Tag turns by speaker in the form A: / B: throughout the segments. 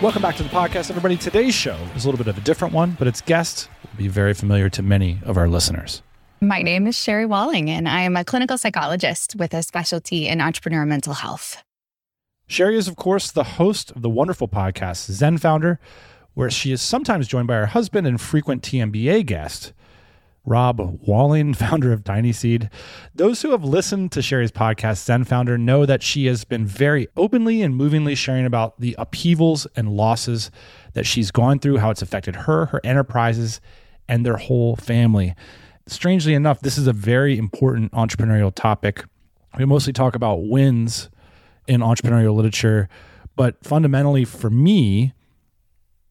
A: Welcome back to the podcast, everybody. Today's show is a little bit of a different one, but its guest will be very familiar to many of our listeners.
B: My name is Sherry Walling, and I am a clinical psychologist with a specialty in entrepreneur mental health.
A: Sherry is, of course, the host of the wonderful podcast Zen Founder, where she is sometimes joined by her husband and frequent TMBA guest, Rob Walling, founder of TinySeed. Those who have listened to Sherry's podcast, Zen Founder, know that she has been very openly and movingly sharing about the upheavals and losses that she's gone through, how it's affected her, her enterprises, and their whole family. Strangely enough, this is a very important entrepreneurial topic. We mostly talk about wins in entrepreneurial literature, but fundamentally for me,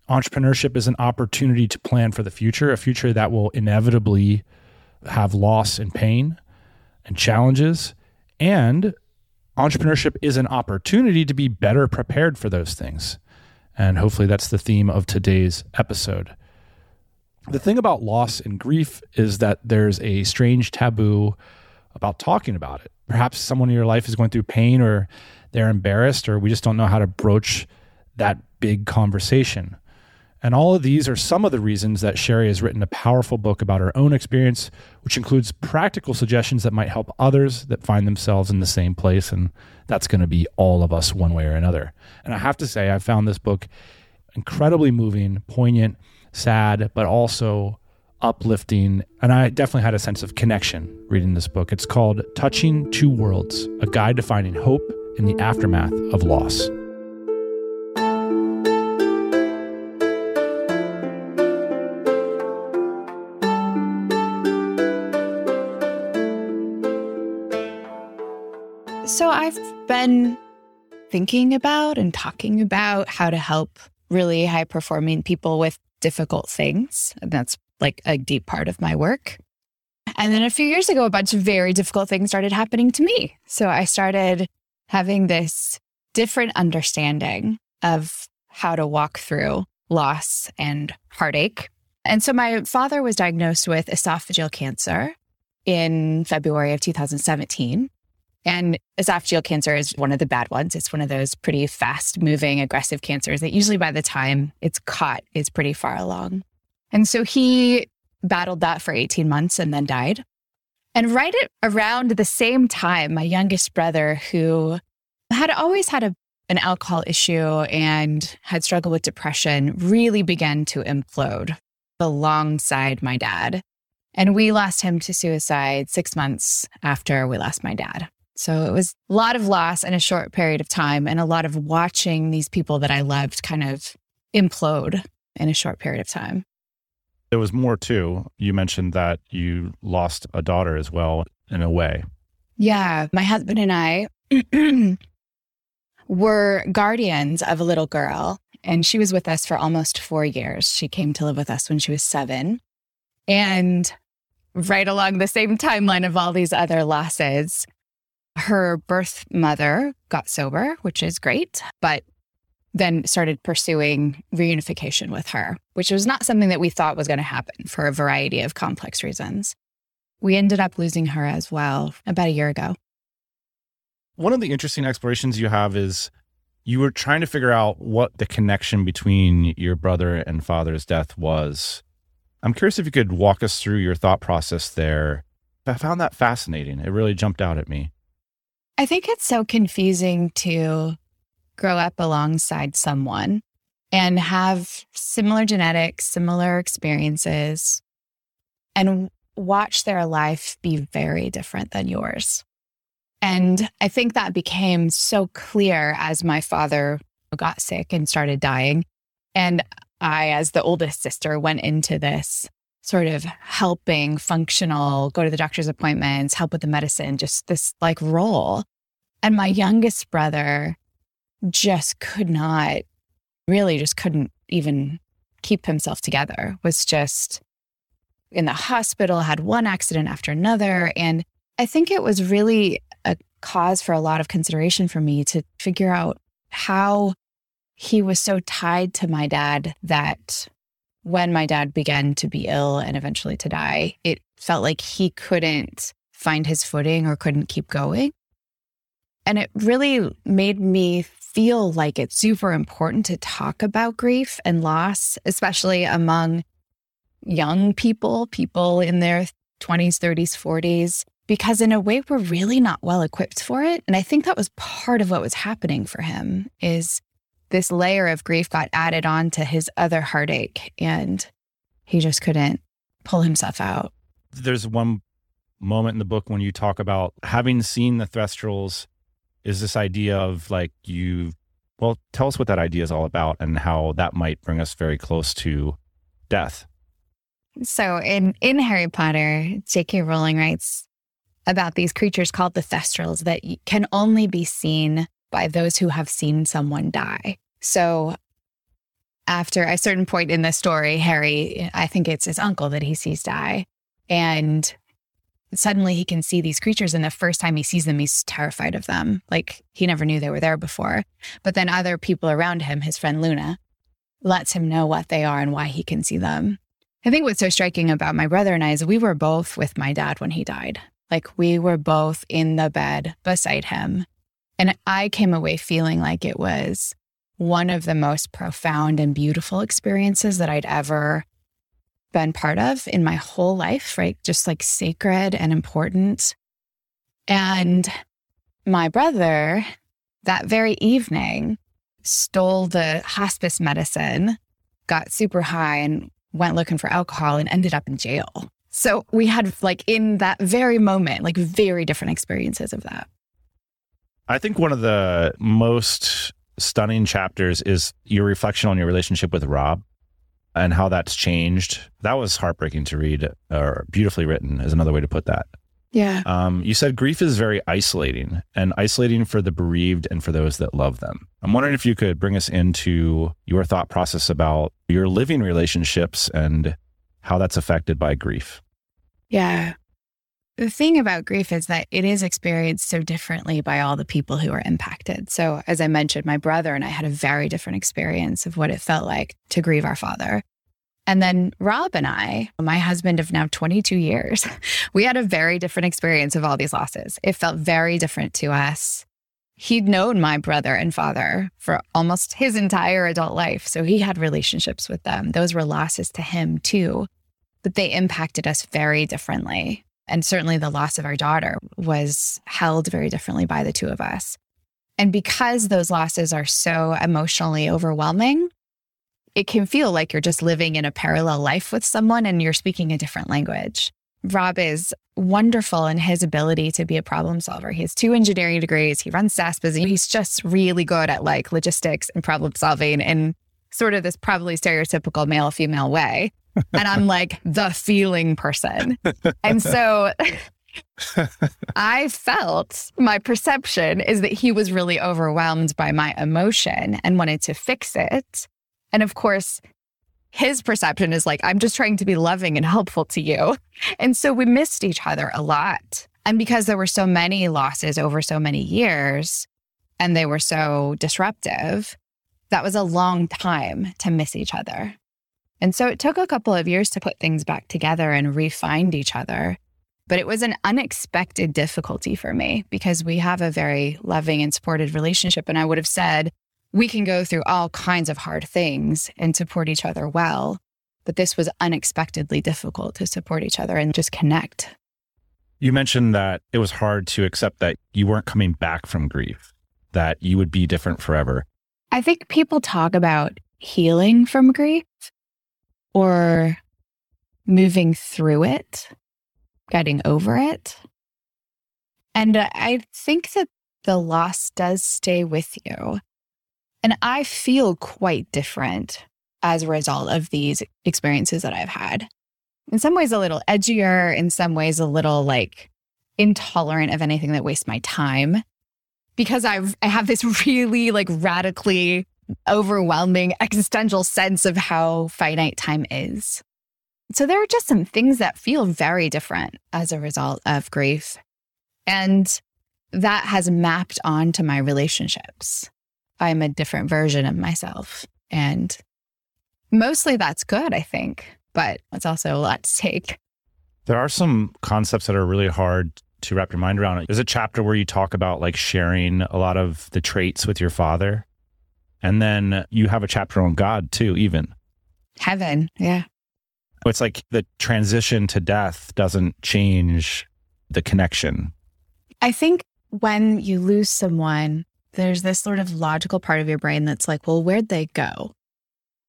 A: entrepreneurship is an opportunity to plan for the future, a future that will inevitably have loss and pain and challenges. And entrepreneurship is an opportunity to be better prepared for those things. And hopefully that's the theme of today's episode. The thing about loss and grief is that there's a strange taboo about talking about it. Perhaps someone in your life is going through pain or they're embarrassed or we just don't know how to broach that big conversation. And all of these are some of the reasons that Sherry has written a powerful book about her own experience, which includes practical suggestions that might help others that find themselves in the same place. And that's going to be all of us one way or another. And I have to say, I found this book incredibly moving, poignant, sad, but also uplifting. And I definitely had a sense of connection reading this book. It's called Touching Two Worlds A Guide to Finding Hope in the Aftermath of Loss.
B: So I've been thinking about and talking about how to help really high performing people with difficult things. And that's like a deep part of my work. And then a few years ago, a bunch of very difficult things started happening to me. So I started having this different understanding of how to walk through loss and heartache. And so my father was diagnosed with esophageal cancer in February of 2017. And esophageal cancer is one of the bad ones. It's one of those pretty fast moving, aggressive cancers that usually by the time it's caught is pretty far along. And so he battled that for 18 months and then died. And right at around the same time, my youngest brother, who had always had a, an alcohol issue and had struggled with depression, really began to implode alongside my dad. And we lost him to suicide six months after we lost my dad. So it was a lot of loss in a short period of time and a lot of watching these people that I loved kind of implode in a short period of time.
A: There was more too. You mentioned that you lost a daughter as well, in a way.
B: Yeah. My husband and I were guardians of a little girl, and she was with us for almost four years. She came to live with us when she was seven. And right along the same timeline of all these other losses, her birth mother got sober, which is great, but then started pursuing reunification with her, which was not something that we thought was going to happen for a variety of complex reasons. We ended up losing her as well about a year ago.
A: One of the interesting explorations you have is you were trying to figure out what the connection between your brother and father's death was. I'm curious if you could walk us through your thought process there. I found that fascinating. It really jumped out at me.
B: I think it's so confusing to grow up alongside someone and have similar genetics, similar experiences, and watch their life be very different than yours. And I think that became so clear as my father got sick and started dying. And I, as the oldest sister, went into this sort of helping functional, go to the doctor's appointments, help with the medicine, just this like role. And my youngest brother just could not, really just couldn't even keep himself together, was just in the hospital, had one accident after another. And I think it was really a cause for a lot of consideration for me to figure out how he was so tied to my dad that when my dad began to be ill and eventually to die, it felt like he couldn't find his footing or couldn't keep going. And it really made me feel like it's super important to talk about grief and loss, especially among young people, people in their 20s, 30s, 40s, because in a way we're really not well equipped for it. And I think that was part of what was happening for him is this layer of grief got added on to his other heartache and he just couldn't pull himself out.
A: There's one moment in the book when you talk about having seen the Thestrals is this idea of like you well tell us what that idea is all about and how that might bring us very close to death
B: so in in harry potter j.k rowling writes about these creatures called the thestrals that can only be seen by those who have seen someone die. So after a certain point in the story harry i think it's his uncle that he sees die and suddenly he can see these creatures and the first time he sees them he's terrified of them. Like he never knew they were there before. But then other people around him his friend luna lets him know what they are and why he can see them. I think what's so striking about my brother and i is we were both with my dad when he died. Like we were both in the bed beside him and i came away feeling like it was one of the most profound and beautiful experiences that i'd ever been part of in my whole life, right? Just like sacred and important. And my brother, that very evening, stole the hospice medicine, got super high, and went looking for alcohol and ended up in jail. So we had, like, in that very moment, like, very different experiences of that.
A: I think one of the most stunning chapters is your reflection on your relationship with Rob and how that's changed. That was heartbreaking to read, or beautifully written, is another way to put that.
B: Yeah.
A: Um, you said grief is very isolating and isolating for the bereaved and for those that love them. I'm wondering if you could bring us into your thought process about your living relationships and how that's affected by grief.
B: Yeah. The thing about grief is that it is experienced so differently by all the people who are impacted. So, as I mentioned, my brother and I had a very different experience of what it felt like to grieve our father. And then Rob and I, my husband of now 22 years, we had a very different experience of all these losses. It felt very different to us. He'd known my brother and father for almost his entire adult life. So he had relationships with them. Those were losses to him too, but they impacted us very differently. And certainly the loss of our daughter was held very differently by the two of us. And because those losses are so emotionally overwhelming, it can feel like you're just living in a parallel life with someone and you're speaking a different language. Rob is wonderful in his ability to be a problem solver. He has two engineering degrees. He runs SaaS business. He's just really good at like logistics and problem solving in sort of this probably stereotypical male female way and I'm like the feeling person. And so I felt my perception is that he was really overwhelmed by my emotion and wanted to fix it. And of course, his perception is like, I'm just trying to be loving and helpful to you. And so we missed each other a lot. And because there were so many losses over so many years and they were so disruptive, that was a long time to miss each other. And so it took a couple of years to put things back together and refind each other. But it was an unexpected difficulty for me because we have a very loving and supported relationship. And I would have said, we can go through all kinds of hard things and support each other well. But this was unexpectedly difficult to support each other and just connect.
A: You mentioned that it was hard to accept that you weren't coming back from grief, that you would be different forever.
B: I think people talk about healing from grief, or moving through it, getting over it. And I think that the loss does stay with you. And I feel quite different as a result of these experiences that I've had. In some ways, a little edgier, in some ways, a little like intolerant of anything that wastes my time. because I've I have this really like radically overwhelming existential sense of how finite time is. So there are just some things that feel very different as a result of grief. And that has mapped onto my relationships. I'm a different version of myself. And mostly that's good, I think, but it's also a lot to take.
A: There are some concepts that are really hard to wrap your mind around. There's a chapter where you talk about like sharing a lot of the traits with your father. And then you have a chapter on God too, even.
B: Heaven. Yeah.
A: It's like the transition to death doesn't change the connection.
B: I think when you lose someone, there's this sort of logical part of your brain that's like, well, where'd they go?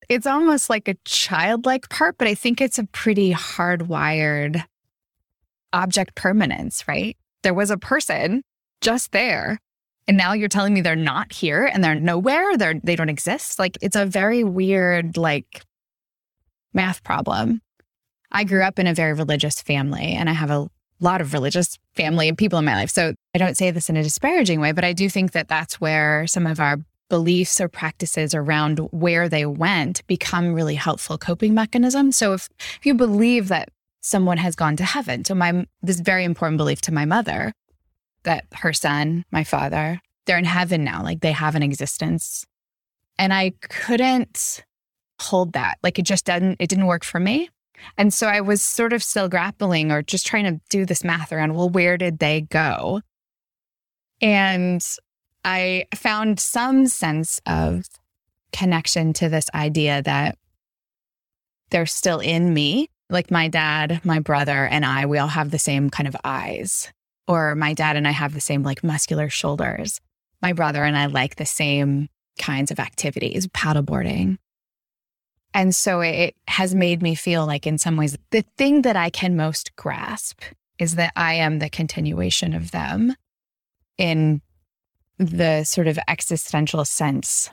B: It's almost like a childlike part, but I think it's a pretty hardwired object permanence, right? There was a person just there. And now you're telling me they're not here and they're nowhere, they're they don't exist. Like it's a very weird, like math problem. I grew up in a very religious family and I have a lot of religious family and people in my life. So I don't say this in a disparaging way, but I do think that that's where some of our beliefs or practices around where they went become really helpful coping mechanisms. So if, if you believe that someone has gone to heaven, so my this very important belief to my mother that her son, my father, they're in heaven now, like they have an existence. And I couldn't hold that. Like it just didn't it didn't work for me. And so I was sort of still grappling or just trying to do this math around, well, where did they go? And I found some sense of connection to this idea that they're still in me. Like my dad, my brother, and I, we all have the same kind of eyes. Or my dad and I have the same like muscular shoulders. My brother and I like the same kinds of activities, paddleboarding. And so it has made me feel like, in some ways, the thing that I can most grasp is that I am the continuation of them in the sort of existential sense.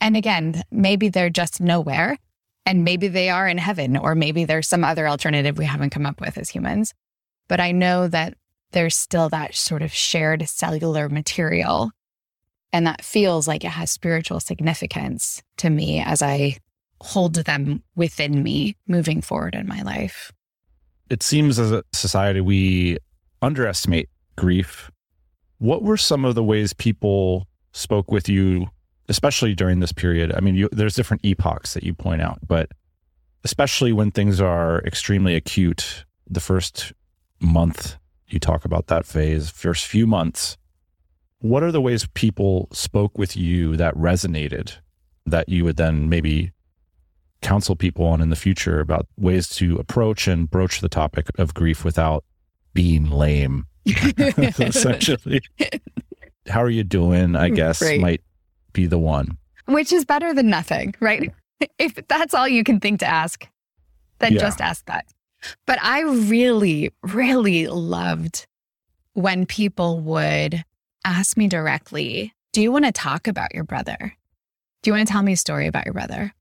B: And again, maybe they're just nowhere, and maybe they are in heaven, or maybe there's some other alternative we haven't come up with as humans. But I know that there's still that sort of shared cellular material and that feels like it has spiritual significance to me as I hold them within me moving forward in my life.
A: It seems as a society we underestimate grief. What were some of the ways people spoke with you, especially during this period? I mean, you, there's different epochs that you point out, but especially when things are extremely acute, the first month you talk about that phase, first few months what are the ways people spoke with you that resonated that you would then maybe counsel people on in the future about ways to approach and broach the topic of grief without being lame, essentially? How are you doing? I mm, guess Great. might be the one.
B: Which is better than nothing, right? If that's all you can think to ask, then yeah. just ask that. But I really, really loved when people would ask me directly, Do you want to talk about your brother? Do you want to tell me a story about your brother?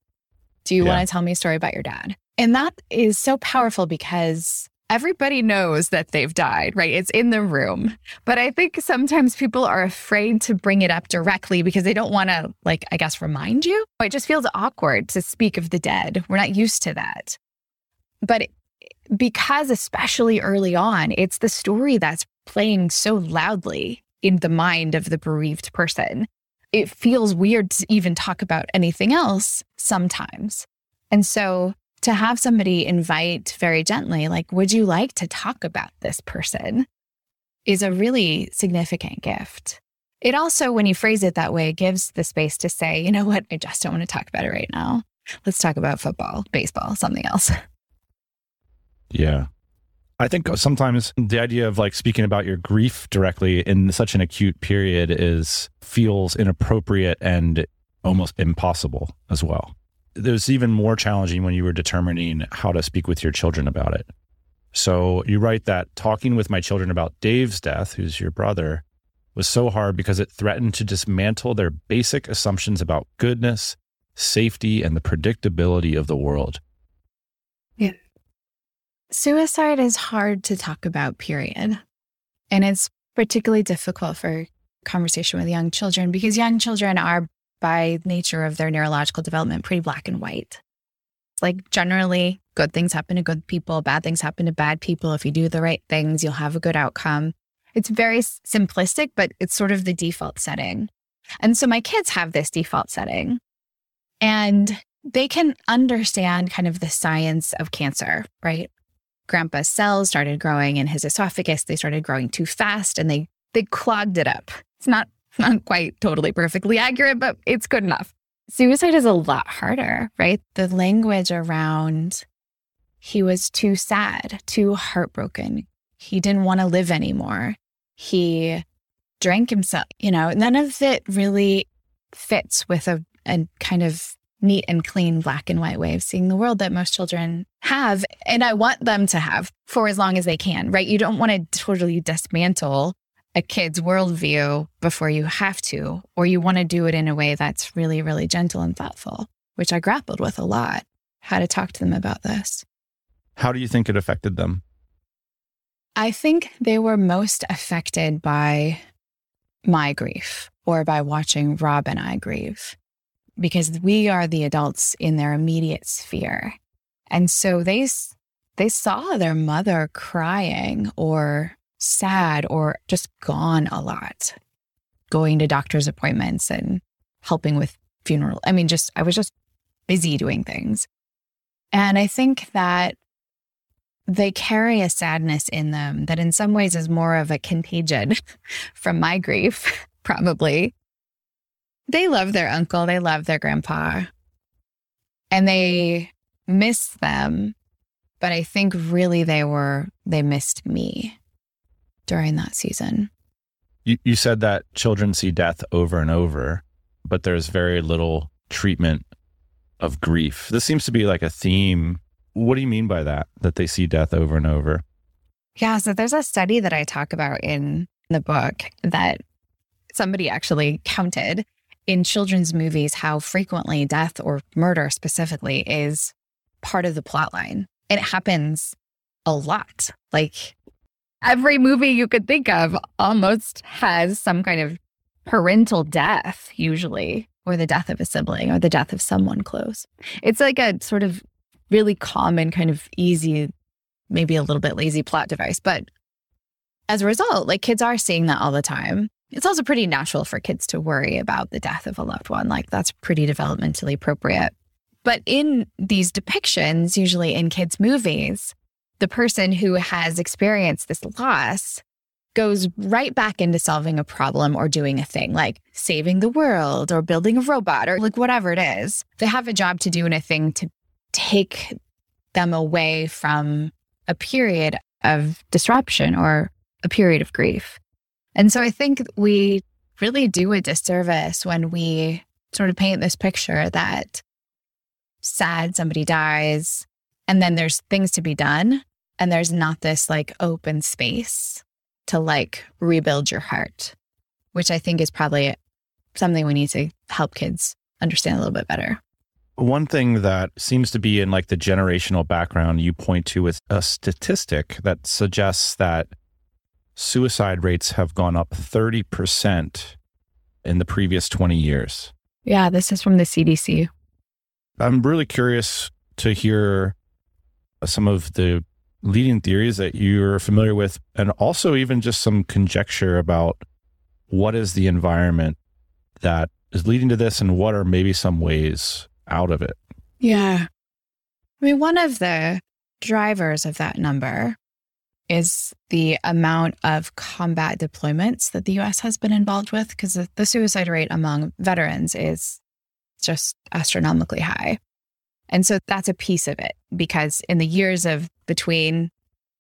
B: Do you yeah. want to tell me a story about your dad? And that is so powerful because everybody knows that they've died, right? It's in the room. But I think sometimes people are afraid to bring it up directly because they don't want to, like, I guess, remind you. It just feels awkward to speak of the dead. We're not used to that. But because, especially early on, it's the story that's playing so loudly in the mind of the bereaved person. It feels weird to even talk about anything else sometimes. And so to have somebody invite very gently, like, would you like to talk about this person? is a really significant gift. It also, when you phrase it that way, gives the space to say, you know what, I just don't want to talk about it right now. Let's talk about football, baseball, something else.
A: Yeah. I think sometimes the idea of like speaking about your grief directly in such an acute period is feels inappropriate and almost impossible as well. It was even more challenging when you were determining how to speak with your children about it. So you write that talking with my children about Dave's death, who's your brother, was so hard because it threatened to dismantle their basic assumptions about goodness, safety, and the predictability of the world.
B: Suicide is hard to talk about, period. And it's particularly difficult for conversation with young children because young children are, by nature of their neurological development, pretty black and white. Like generally, good things happen to good people, bad things happen to bad people. If you do the right things, you'll have a good outcome. It's very simplistic, but it's sort of the default setting. And so my kids have this default setting and they can understand kind of the science of cancer, right? Grandpa's cells started growing in his esophagus. They started growing too fast and they they clogged it up. It's not not quite totally perfectly accurate, but it's good enough. Suicide is a lot harder, right? The language around he was too sad, too heartbroken. He didn't want to live anymore. He drank himself, you know, none of it really fits with a, a kind of neat and clean black and white way of seeing the world that most children have. And I want them to have for as long as they can, right? You don't want to totally dismantle a kid's worldview before you have to, or you want to do it in a way that's really, really gentle and thoughtful, which I grappled with a lot, how to talk to them about this.
A: How do you think it affected them?
B: I think they were most affected by my grief or by watching Rob and I grieve because we are the adults in their immediate sphere. And so they they saw their mother crying or sad or just gone a lot, going to doctor's appointments and helping with funeral. I mean, just I was just busy doing things. And I think that they carry a sadness in them that in some ways is more of a contagion from my grief, probably. They love their uncle, they love their grandpa, and they miss them. But I think really they were, they missed me during that season.
A: You, you said that children see death over and over, but there's very little treatment of grief. This seems to be like a theme what do you mean by that? That they see death over and over?
B: Yeah. So there's a study that I talk about in the book that somebody actually counted in children's movies how frequently death or murder specifically is part of the plot line. And it happens a lot. Like every movie you could think of almost has some kind of parental death, usually, or the death of a sibling or the death of someone close. It's like a sort of really common, kind of easy, maybe a little bit lazy plot device. But as a result, like kids are seeing that all the time. It's also pretty natural for kids to worry about the death of a loved one. Like that's pretty developmentally appropriate. But in these depictions, usually in kids' movies, the person who has experienced this loss goes right back into solving a problem or doing a thing like saving the world or building a robot or like whatever it is. They have a job to do and a thing to take them away from a period of disruption or a period of grief. And so I think we really do a disservice when we sort of paint this picture that sad somebody dies and then there's things to be done and there's not this like open space to like rebuild your heart, which I think is probably something we need to help kids understand a little bit better.
A: One thing that seems to be in like the generational background you point to is a statistic that suggests that suicide rates have gone up 30% in the previous 20 years.
B: Yeah, this is from the CDC.
A: I'm really curious to hear uh, some of the leading theories that you're familiar with, and also even just some conjecture about what is the environment that is leading to this and what are maybe some ways out of it.
B: Yeah. I mean, one of the drivers of that number is the amount of combat deployments that the US has been involved with, because the suicide rate among veterans is just astronomically high. And so that's a piece of it, because in the years of between,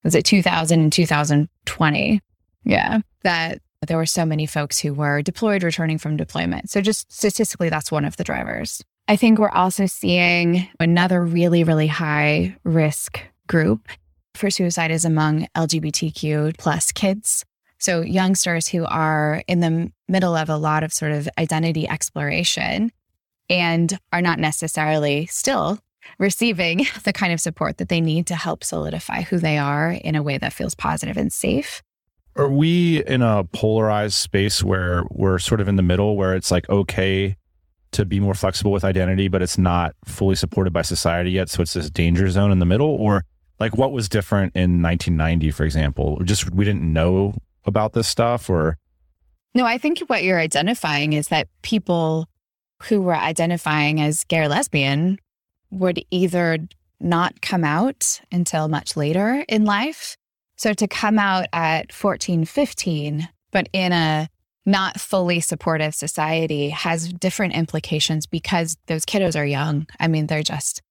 B: was it 2000 and 2020? Yeah, that there were so many folks who were deployed returning from deployment. So just statistically, that's one of the drivers. I think we're also seeing another really, really high risk group for suicide is among LGBTQ plus kids. So youngsters who are in the middle of a lot of sort of identity exploration and are not necessarily still receiving the kind of support that they need to help solidify who they are in a way that feels positive and safe.
A: Are we in a polarized space where we're sort of in the middle where it's like okay to be more flexible with identity, but it's not fully supported by society yet? So it's this danger zone in the middle? Or like what was different in 1990, for example? Just we didn't know about this stuff or?
B: No, I think what you're identifying is that people who were identifying as gay or lesbian would either not come out until much later in life. So to come out at 14, 15, but in a not fully supportive society has different implications because those kiddos are young. I mean, they're just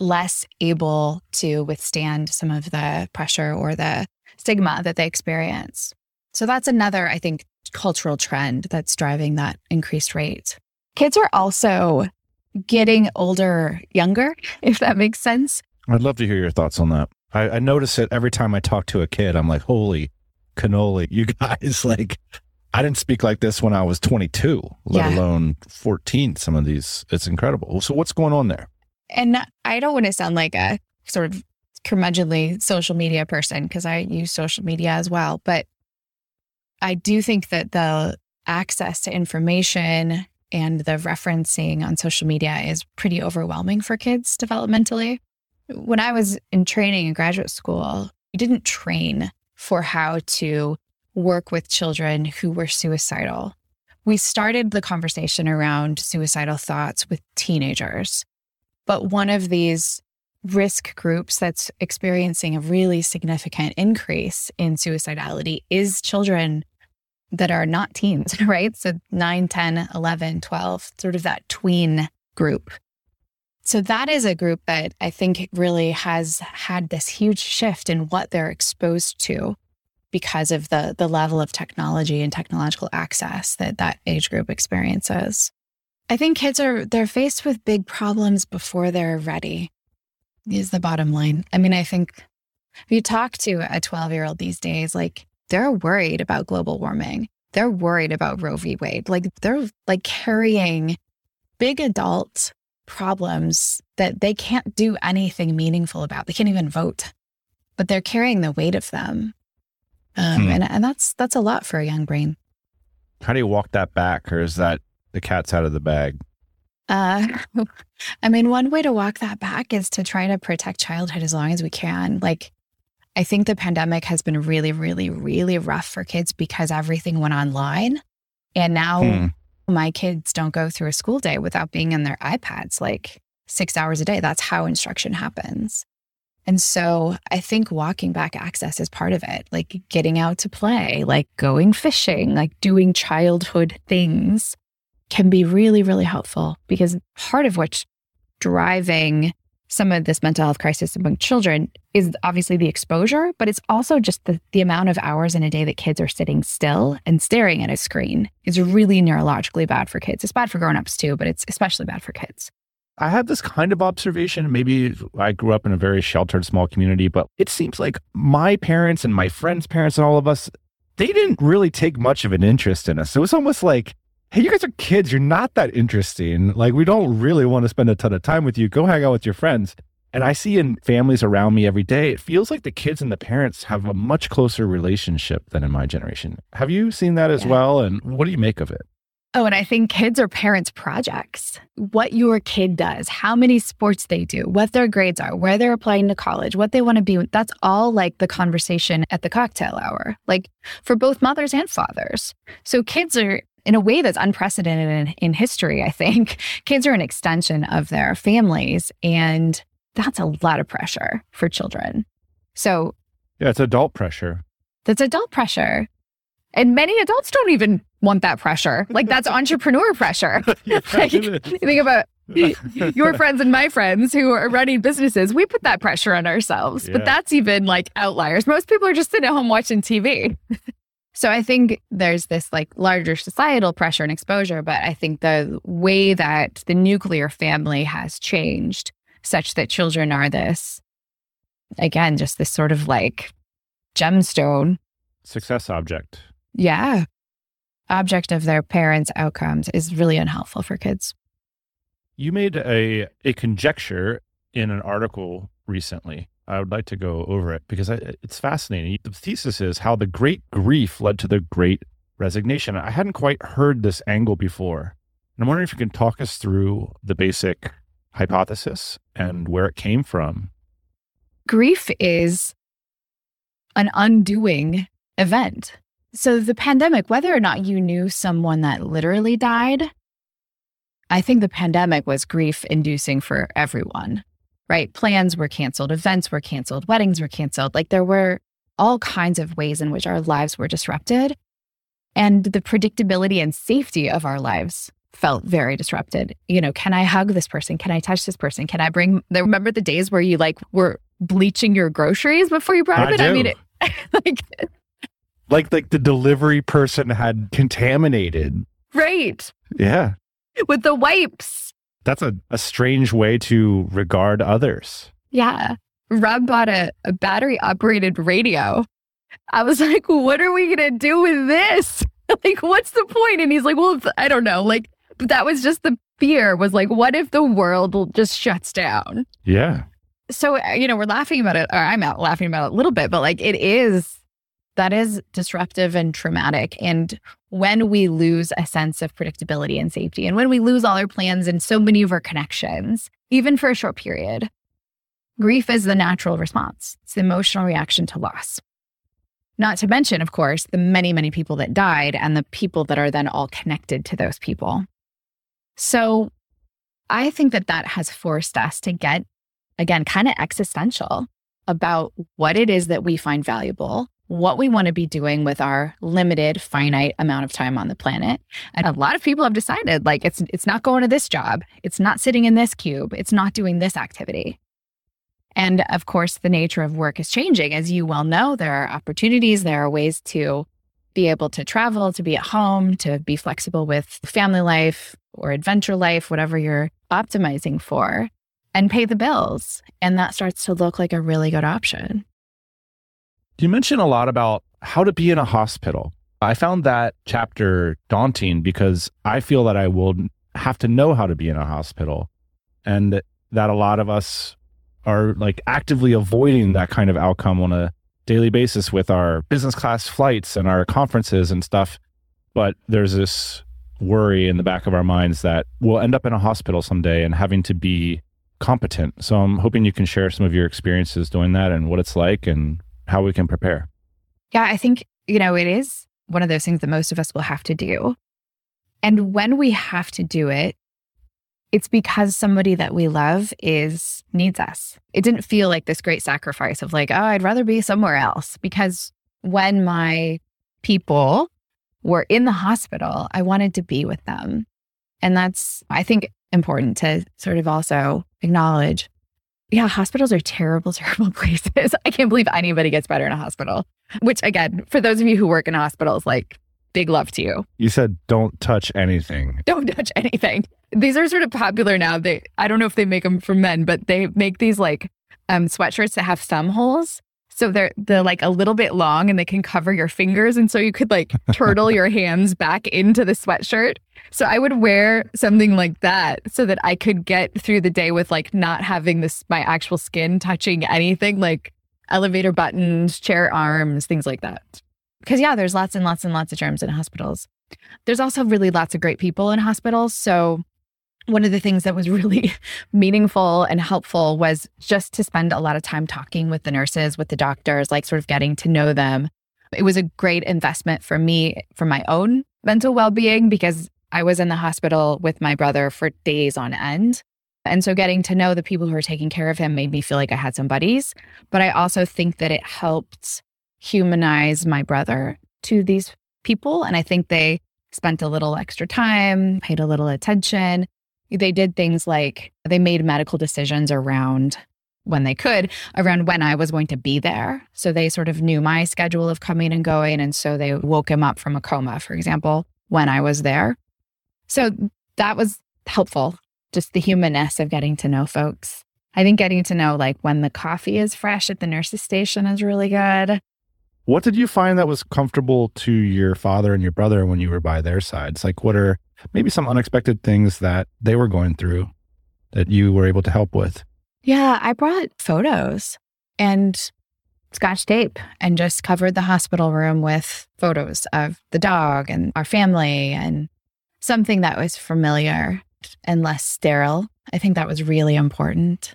B: less able to withstand some of the pressure or the stigma that they experience. So that's another, I think, cultural trend that's driving that increased rate. Kids are also getting older younger, if that makes sense.
A: I'd love to hear your thoughts on that. I, I notice it every time I talk to a kid. I'm like, holy cannoli, you guys, like, I didn't speak like this when I was 22, let
B: Yeah.
A: alone 14. Some of these, it's incredible. So, what's going on there?
B: And I don't want to sound like a sort of curmudgeonly social media person because I use social media as well. But I do think that the access to information and the referencing on social media is pretty overwhelming for kids developmentally. When I was in training in graduate school, we didn't train for how to work with children who were suicidal. We started the conversation around suicidal thoughts with teenagers. But one of these risk groups that's experiencing a really significant increase in suicidality is children that are not teens, right? So 9, 10, 11, 12, sort of that tween group. So that is a group that I think really has had this huge shift in what they're exposed to because of the the level of technology and technological access that that age group experiences. I think kids are they're faced with big problems before they're ready. Is the bottom line. I mean, I think if you talk to a 12 year old these days, like they're worried about global warming. They're worried about Roe v. Wade. Like they're like carrying big adult problems that they can't do anything meaningful about. They can't even vote, but they're carrying the weight of them. Um,
A: Hmm.
B: and, and that's that's a lot for a young brain.
A: How do you walk that back? Or is that the cat's out of the bag?
B: Uh, I mean, one way to walk that back is to try to protect childhood as long as we can. Like, I think the pandemic has been really, really, really rough for kids because everything went online. And now
A: Hmm.
B: my kids don't go through a school day without being on their iPads like six hours a day. That's how instruction happens. And so I think walking back access is part of it, like getting out to play, like going fishing, like doing childhood things can be really, really helpful because part of what's driving some of this mental health crisis among children is obviously the exposure, but it's also just the, the amount of hours in a day that kids are sitting still and staring at a screen is really neurologically bad for kids. It's bad for grown-ups too, but it's especially bad for kids.
A: I have this kind of observation. Maybe I grew up in a very sheltered small community, but it seems like my parents and my friends' parents and all of us, they didn't really take much of an interest in us. It was almost like, hey, you guys are kids. You're not that interesting. Like, we don't really want to spend a ton of time with you. Go hang out with your friends. And I see in families around me every day, it feels like the kids and the parents have a much closer relationship than in my generation. Have you seen that as
B: Yeah.
A: well? And what do you make of it?
B: Oh, and I think kids are parents' projects. What your kid does, how many sports they do, what their grades are, where they're applying to college, what they want to be. That's all like the conversation at the cocktail hour, like for both mothers and fathers. So kids are, in a way that's unprecedented in, in history, I think, kids are an extension of their families. And that's a lot of pressure for children. So
A: Yeah, it's adult pressure.
B: that's adult pressure. And many adults don't even want that pressure. Like that's entrepreneur pressure. Like, you think about your friends and my friends who are running businesses. We put that pressure on ourselves,
A: Yeah.
B: but that's even like outliers. Most people are just sitting at home watching TV. So I think there's this like larger societal pressure and exposure, but I think the way that the nuclear family has changed such that children are this, again, just this sort of like gemstone.
A: Success object.
B: yeah. Object of their parents outcomes is really unhelpful for kids.
A: You made a a conjecture in an article recently I would like to go over it because I, it's fascinating. The thesis is how the great grief led to the great resignation. I hadn't quite heard this angle before. And I'm wondering if you can talk us through the basic hypothesis and where it came from.
B: Grief is an undoing event. So, the pandemic, whether or not you knew someone that literally died, I think the pandemic was grief inducing for everyone, right? Plans were canceled, events were canceled, weddings were canceled. Like there were all kinds of ways in which our lives were disrupted. And the predictability and safety of our lives felt very disrupted. You know, can I hug this person? Can I touch this person? Can I bring, remember the days where you like were bleaching your groceries before you brought
A: I.
B: I mean, it, like,
A: like, like the delivery person had contaminated.
B: Right.
A: Yeah.
B: With the wipes.
A: That's a, a strange way to regard others.
B: Yeah. Rob bought a, a battery operated radio. I was like, what are we going to do with this? like, what's the point? And he's like, well, I don't know. Like, that was just the fear was like, what if the world just shuts down?
A: Yeah.
B: So, uh, you know, we're laughing about it, or I'm out laughing about it a little bit, but like it is, that is disruptive and traumatic. And when we lose a sense of predictability and safety, and when we lose all our plans and so many of our connections, even for a short period, grief is the natural response. It's the emotional reaction to loss. Not to mention, of course, the many, many people that died and the people that are then all connected to those people. So I think that that has forced us to get, again, kind of existential about what it is that we find valuable, what we want to be doing with our limited, finite amount of time on the planet. And a lot of people have decided like it's it's not going to this job, it's not sitting in this cube, it's not doing this activity. And of course, the nature of work is changing. As you well know, there are opportunities, there are ways to be able to travel, to be at home, to be flexible with family life or adventure life, whatever you're optimizing for, and pay the bills. And that starts to look like a really good option.
A: You mentioned a lot about how to be in a hospital. I found that chapter daunting because I feel that I will have to know how to be in a hospital and that a lot of us are like actively avoiding that kind of outcome on a daily basis with our business class flights and our conferences and stuff. But there's this worry in the back of our minds that we'll end up in a hospital someday and having to be competent. So I'm hoping you can share some of your experiences doing that and what it's like and how we can prepare.
B: Yeah, I think, you know, it is one of those things that most of us will have to do. And when we have to do it, it's because somebody that we love is needs us. It didn't feel like this great sacrifice of like, oh, I'd rather be somewhere else because when my people were in the hospital, I wanted to be with them. And that's I think important to sort of also acknowledge. Yeah, hospitals are terrible, terrible places. I can't believe anybody gets better in a hospital. Which again, for those of you who work in hospitals, like big love to you.
A: You said don't touch anything.
B: Don't touch anything. These are sort of popular now. They I don't know if they make them for men, but they make these like um, sweatshirts that have thumb holes. So they're they're like a little bit long and they can cover your fingers. And so you could like turtle your hands back into the sweatshirt. So I would wear something like that so that I could get through the day with like not having this my actual skin touching anything like elevator buttons, chair arms, things like that. Because yeah, there's lots and lots and lots of germs in hospitals. There's also really lots of great people in hospitals. So one of the things that was really meaningful and helpful was just to spend a lot of time talking with the nurses, with the doctors, like sort of getting to know them. It was a great investment for me for my own mental well being because I was in the hospital with my brother for days on end. And so getting to know the people who were taking care of him made me feel like I had some buddies. But I also think that it helped humanize my brother to these people. And I think they spent a little extra time, paid a little attention. They did things like they made medical decisions around when they could, around when I was going to be there. So they sort of knew my schedule of coming and going. And so they woke him up from a coma, for example, when I was there. So that was helpful, just the humanness of getting to know folks. I think getting to know like when the coffee is fresh at the nurse's station is really good.
A: What did you find that was comfortable to your father and your brother when you were by their sides? Like, what are maybe some unexpected things that they were going through that you were able to help with?
B: Yeah, I brought photos. and scotch tape and just covered the hospital room with photos of the dog and our family and something that was familiar and less sterile. I think that was really important.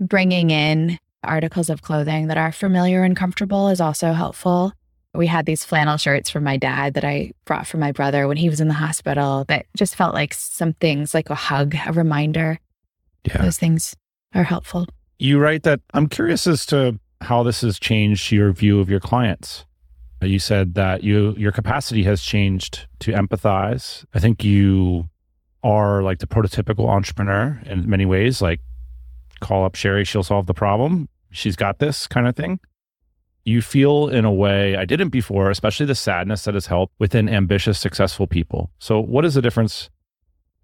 B: Bringing in articles of clothing that are familiar and comfortable is also helpful. We had these flannel shirts from my dad that I brought for my brother when he was in the hospital that just felt like some things like a hug, a reminder.
A: Yeah.
B: Those things are helpful.
A: You write that I'm curious as to how this has changed your view of your clients. You said that you your capacity has changed to empathize. I think you are like the prototypical entrepreneur in many ways, like call up Sherry, she'll solve the problem. She's got this kind of thing. You feel in a way I didn't before, especially the sadness that has helped within ambitious, successful people. So, what is the difference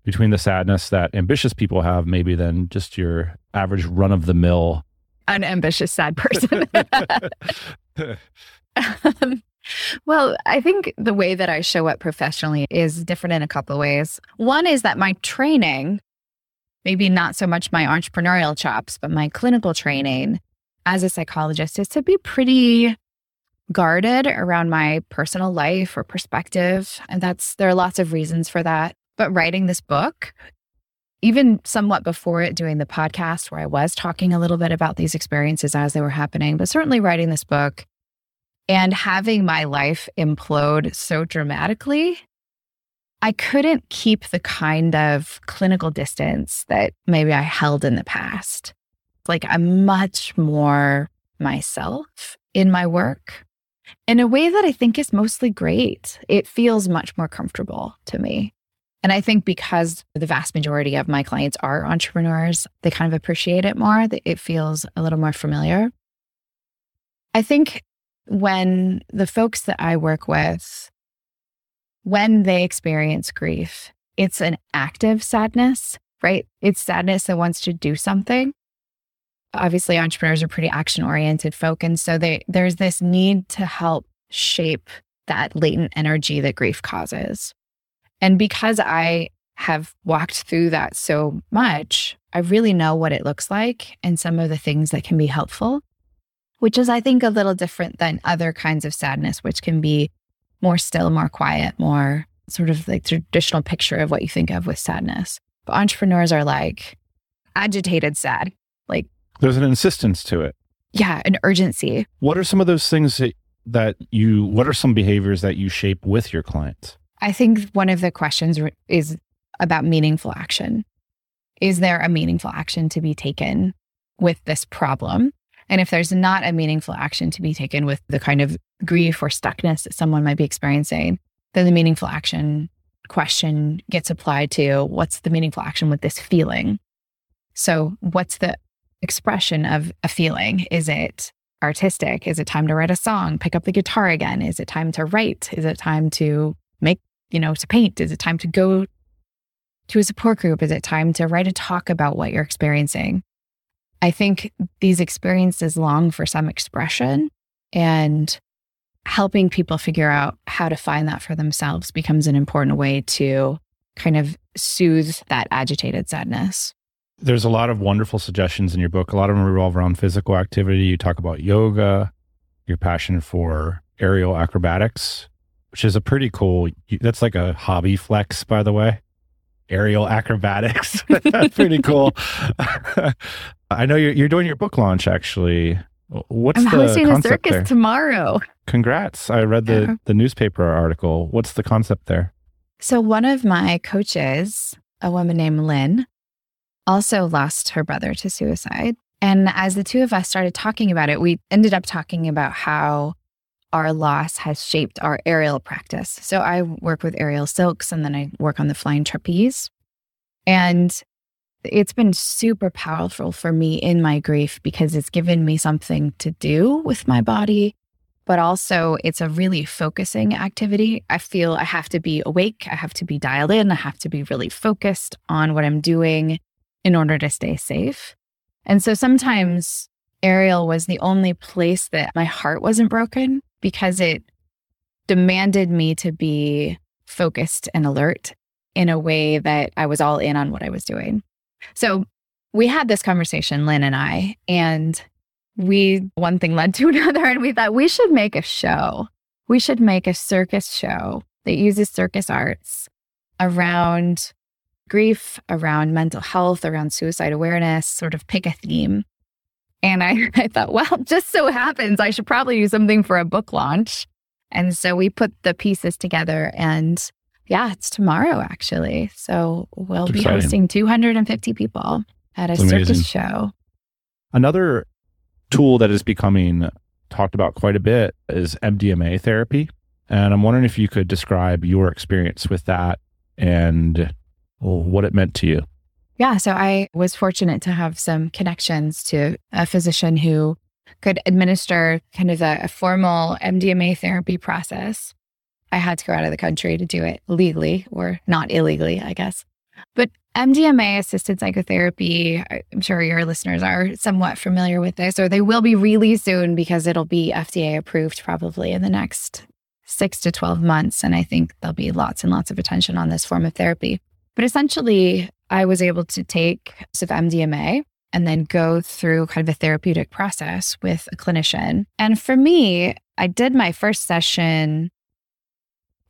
A: between the sadness that ambitious people have, maybe than just your average run of the mill
B: unambitious sad person. um, well, I think the way that I show up professionally is different in a couple of ways. One is that my training, maybe not so much my entrepreneurial chops, but my clinical training as a psychologist is to be pretty guarded around my personal life or perspective. And that's, there are lots of reasons for that. But writing this book even somewhat before it, doing the podcast where I was talking a little bit about these experiences as they were happening, but certainly writing this book and having my life implode so dramatically, I couldn't keep the kind of clinical distance that maybe I held in the past. Like I'm much more myself in my work in a way that I think is mostly great. It feels much more comfortable to me. And I think because the vast majority of my clients are entrepreneurs, they kind of appreciate it more. That it feels a little more familiar. I think when the folks that I work with, when they experience grief, it's an active sadness, right? It's sadness that wants to do something. Obviously, entrepreneurs are pretty action oriented folk. And so they, there's this need to help shape that latent energy that grief causes. And because I have walked through that so much, I really know what it looks like and some of the things that can be helpful, which is, I think, a little different than other kinds of sadness, which can be more still, more quiet, more sort of like traditional picture of what you think of with sadness. But entrepreneurs are like agitated sad, like
A: there's an insistence to it.
B: Yeah, an urgency.
A: What are some of those things that, that you, what are some behaviors that you shape with your clients?
B: I think one of the questions is about meaningful action. Is there a meaningful action to be taken with this problem? And if there's not a meaningful action to be taken with the kind of grief or stuckness that someone might be experiencing, then the meaningful action question gets applied to what's the meaningful action with this feeling? So, what's the expression of a feeling? Is it artistic? Is it time to write a song? Pick up the guitar again? Is it time to write? Is it time to make you know, to paint? Is it time to go to a support group? Is it time to write a talk about what you're experiencing? I think these experiences long for some expression and helping people figure out how to find that for themselves becomes an important way to kind of soothe that agitated sadness.
A: There's a lot of wonderful suggestions in your book. A lot of them revolve around physical activity. You talk about yoga, your passion for aerial acrobatics, which is a pretty cool. That's like a hobby flex, by the way. Aerial acrobatics, that's pretty cool. I know you're you're doing your book launch actually. What's
B: I'm
A: the
B: hosting
A: concept
B: a circus
A: there?
B: tomorrow.
A: Congrats! I read the
B: Yeah.
A: the newspaper article. What's the concept there?
B: So one of my coaches, a woman named Lynn, also lost her brother to suicide. And as the two of us started talking about it, we ended up talking about how our loss has shaped our aerial practice. So I work with aerial silks and then I work on the flying trapeze. And it's been super powerful for me in my grief because it's given me something to do with my body, but also it's a really focusing activity. I feel I have to be awake, I have to be dialed in, I have to be really focused on what I'm doing in order to stay safe. And so sometimes aerial was the only place that my heart wasn't broken because it demanded me to be focused and alert in a way that I was all in on what I was doing. So we had this conversation, Lynn and I, and we, one thing led to another, and we thought we should make a show. We should make a circus show that uses circus arts around grief, around mental health, around suicide awareness, sort of pick a theme. And I, I thought, well, just so happens I should probably do something for a book launch. And so we put the pieces together and yeah, it's tomorrow actually. So we'll be
A: exciting.
B: hosting 250 people at a
A: That's amazing.
B: circus show.
A: Another tool that is becoming talked about quite a bit is MDMA therapy. And I'm wondering if you could describe your experience with that and what it meant to you.
B: Yeah. So I was fortunate to have some connections to a physician who could administer kind of a, a formal MDMA therapy process. I had to go out of the country to do it legally or not illegally, I guess. But MDMA assisted psychotherapy, I'm sure your listeners are somewhat familiar with this, or they will be really soon because it'll be FDA approved probably in the next six to 12 months. And I think there'll be lots and lots of attention on this form of therapy. But essentially, I was able to take some MDMA and then go through kind of a therapeutic process with a clinician. And for me, I did my first session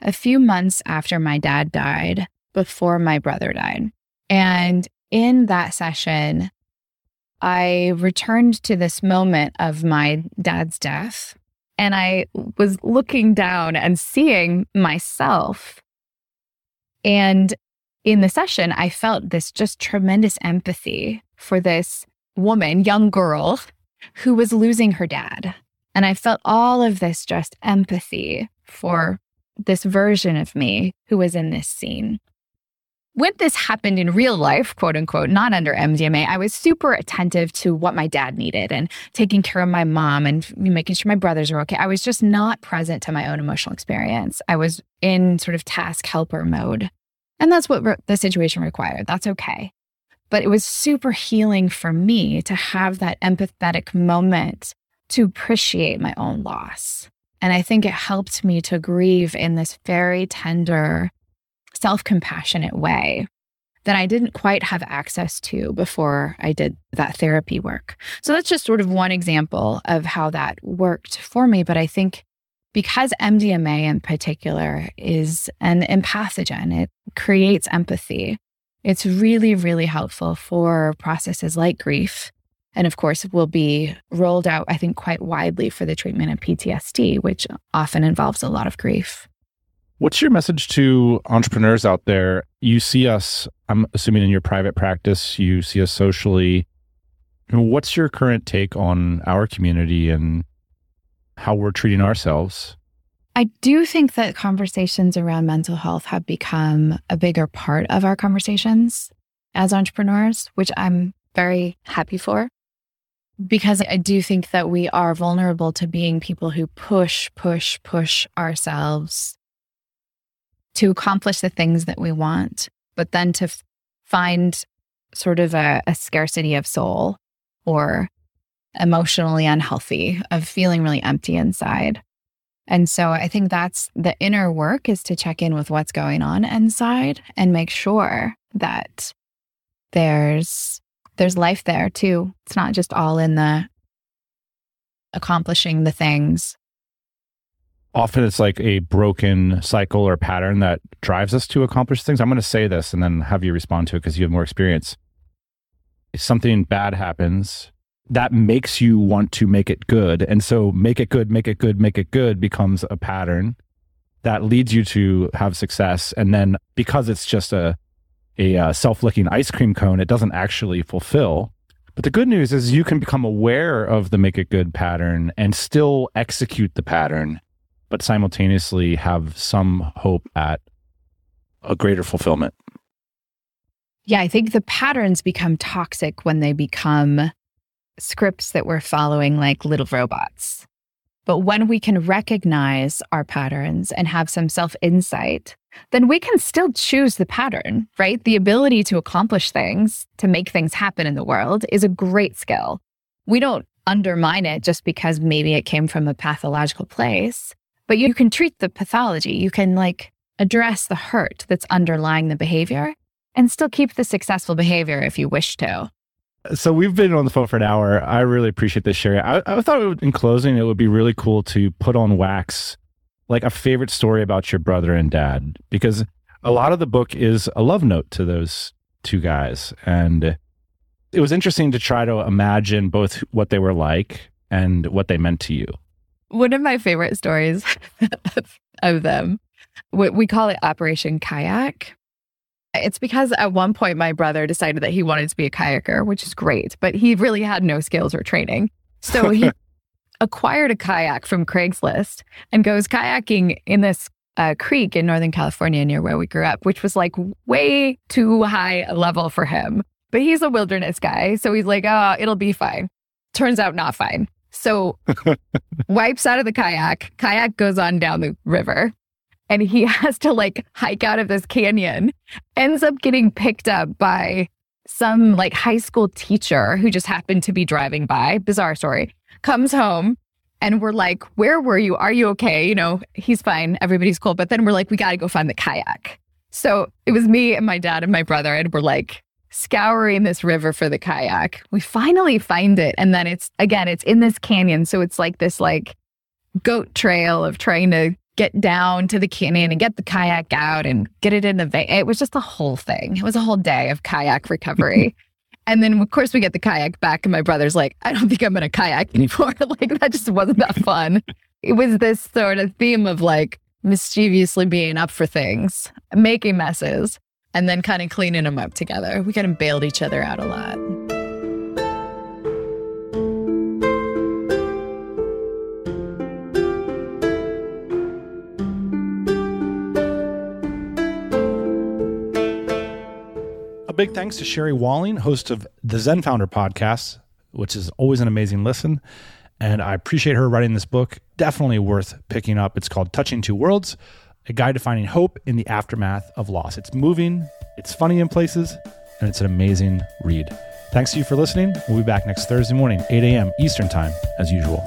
B: a few months after my dad died, before my brother died. And in that session, I returned to this moment of my dad's death. And I was looking down and seeing myself. And in the session, I felt this just tremendous empathy for this woman, young girl, who was losing her dad. And I felt all of this just empathy for this version of me who was in this scene. When this happened in real life, quote unquote, not under MDMA, I was super attentive to what my dad needed and taking care of my mom and making sure my brothers were okay. I was just not present to my own emotional experience. I was in sort of task helper mode. And that's what re- the situation required. That's okay. But it was super healing for me to have that empathetic moment to appreciate my own loss. And I think it helped me to grieve in this very tender, self compassionate way that I didn't quite have access to before I did that therapy work. So that's just sort of one example of how that worked for me. But I think because MDMA in particular is an empathogen, it creates empathy. It's really, really helpful for processes like grief. And of course, will be rolled out, I think, quite widely for the treatment of PTSD, which often involves a lot of grief.
A: What's your message to entrepreneurs out there? You see us, I'm assuming in your private practice, you see us socially. What's your current take on our community and how we're treating ourselves?
B: I do think that conversations around mental health have become a bigger part of our conversations as entrepreneurs, which I'm very happy for. Because I do think that we are vulnerable to being people who push, push, push ourselves to accomplish the things that we want, but then to f- find sort of a, a scarcity of soul or emotionally unhealthy, of feeling really empty inside. And so I think that's the inner work is to check in with what's going on inside and make sure that there's there's life there too. It's not just all in the accomplishing the things.
A: Often it's like a broken cycle or pattern that drives us to accomplish things. I'm going to say this and then have you respond to it because you have more experience. If something bad happens, that makes you want to make it good. And so make it good, make it good, make it good becomes a pattern that leads you to have success. And then because it's just a, a uh, self-licking ice cream cone, it doesn't actually fulfill. But the good news is you can become aware of the make it good pattern and still execute the pattern, but simultaneously have some hope at a greater fulfillment.
B: Yeah, I think the patterns become toxic when they become scripts that we're following like little robots. But when we can recognize our patterns and have some self insight, then we can still choose the pattern, right? The ability to accomplish things, to make things happen in the world is a great skill. We don't undermine it just because maybe it came from a pathological place, but you can treat the pathology. You can like address the hurt that's underlying the behavior and still keep the successful behavior if you wish to.
A: So we've been on the phone for an hour. I really appreciate this, Sherry. I, I thought would, in closing, it would be really cool to put on wax like a favorite story about your brother and dad, because a lot of the book is a love note to those two guys. And it was interesting to try to imagine both what they were like and what they meant to you.
B: One of my favorite stories of them, we call it Operation Kayak. It's because at one point my brother decided that he wanted to be a kayaker, which is great, but he really had no skills or training. So he acquired a kayak from Craigslist and goes kayaking in this uh, creek in Northern California near where we grew up, which was like way too high a level for him. But he's a wilderness guy. So he's like, oh, it'll be fine. Turns out not fine. So wipes out of the kayak. Kayak goes on down the river and he has to like hike out of this canyon, ends up getting picked up by some like high school teacher who just happened to be driving by. Bizarre story. Comes home and we're like, Where were you? Are you okay? You know, he's fine. Everybody's cool. But then we're like, We got to go find the kayak. So it was me and my dad and my brother, and we're like scouring this river for the kayak. We finally find it. And then it's again, it's in this canyon. So it's like this like goat trail of trying to get down to the canyon and get the kayak out and get it in the van. It was just a whole thing. It was a whole day of kayak recovery. and then of course we get the kayak back and my brother's like, I don't think I'm gonna kayak anymore. like that just wasn't that fun. it was this sort of theme of like mischievously being up for things, making messes, and then kind of cleaning them up together. We kind of bailed each other out a lot.
A: Big thanks to Sherry Walling, host of the ZenFounder podcast, which is always an amazing listen. And I appreciate her writing this book. Definitely worth picking up. It's called Touching Two Worlds A Guide to Finding Hope in the Aftermath of Loss. It's moving, it's funny in places, and it's an amazing read. Thanks to you for listening. We'll be back next Thursday morning, 8 a.m. Eastern Time, as usual.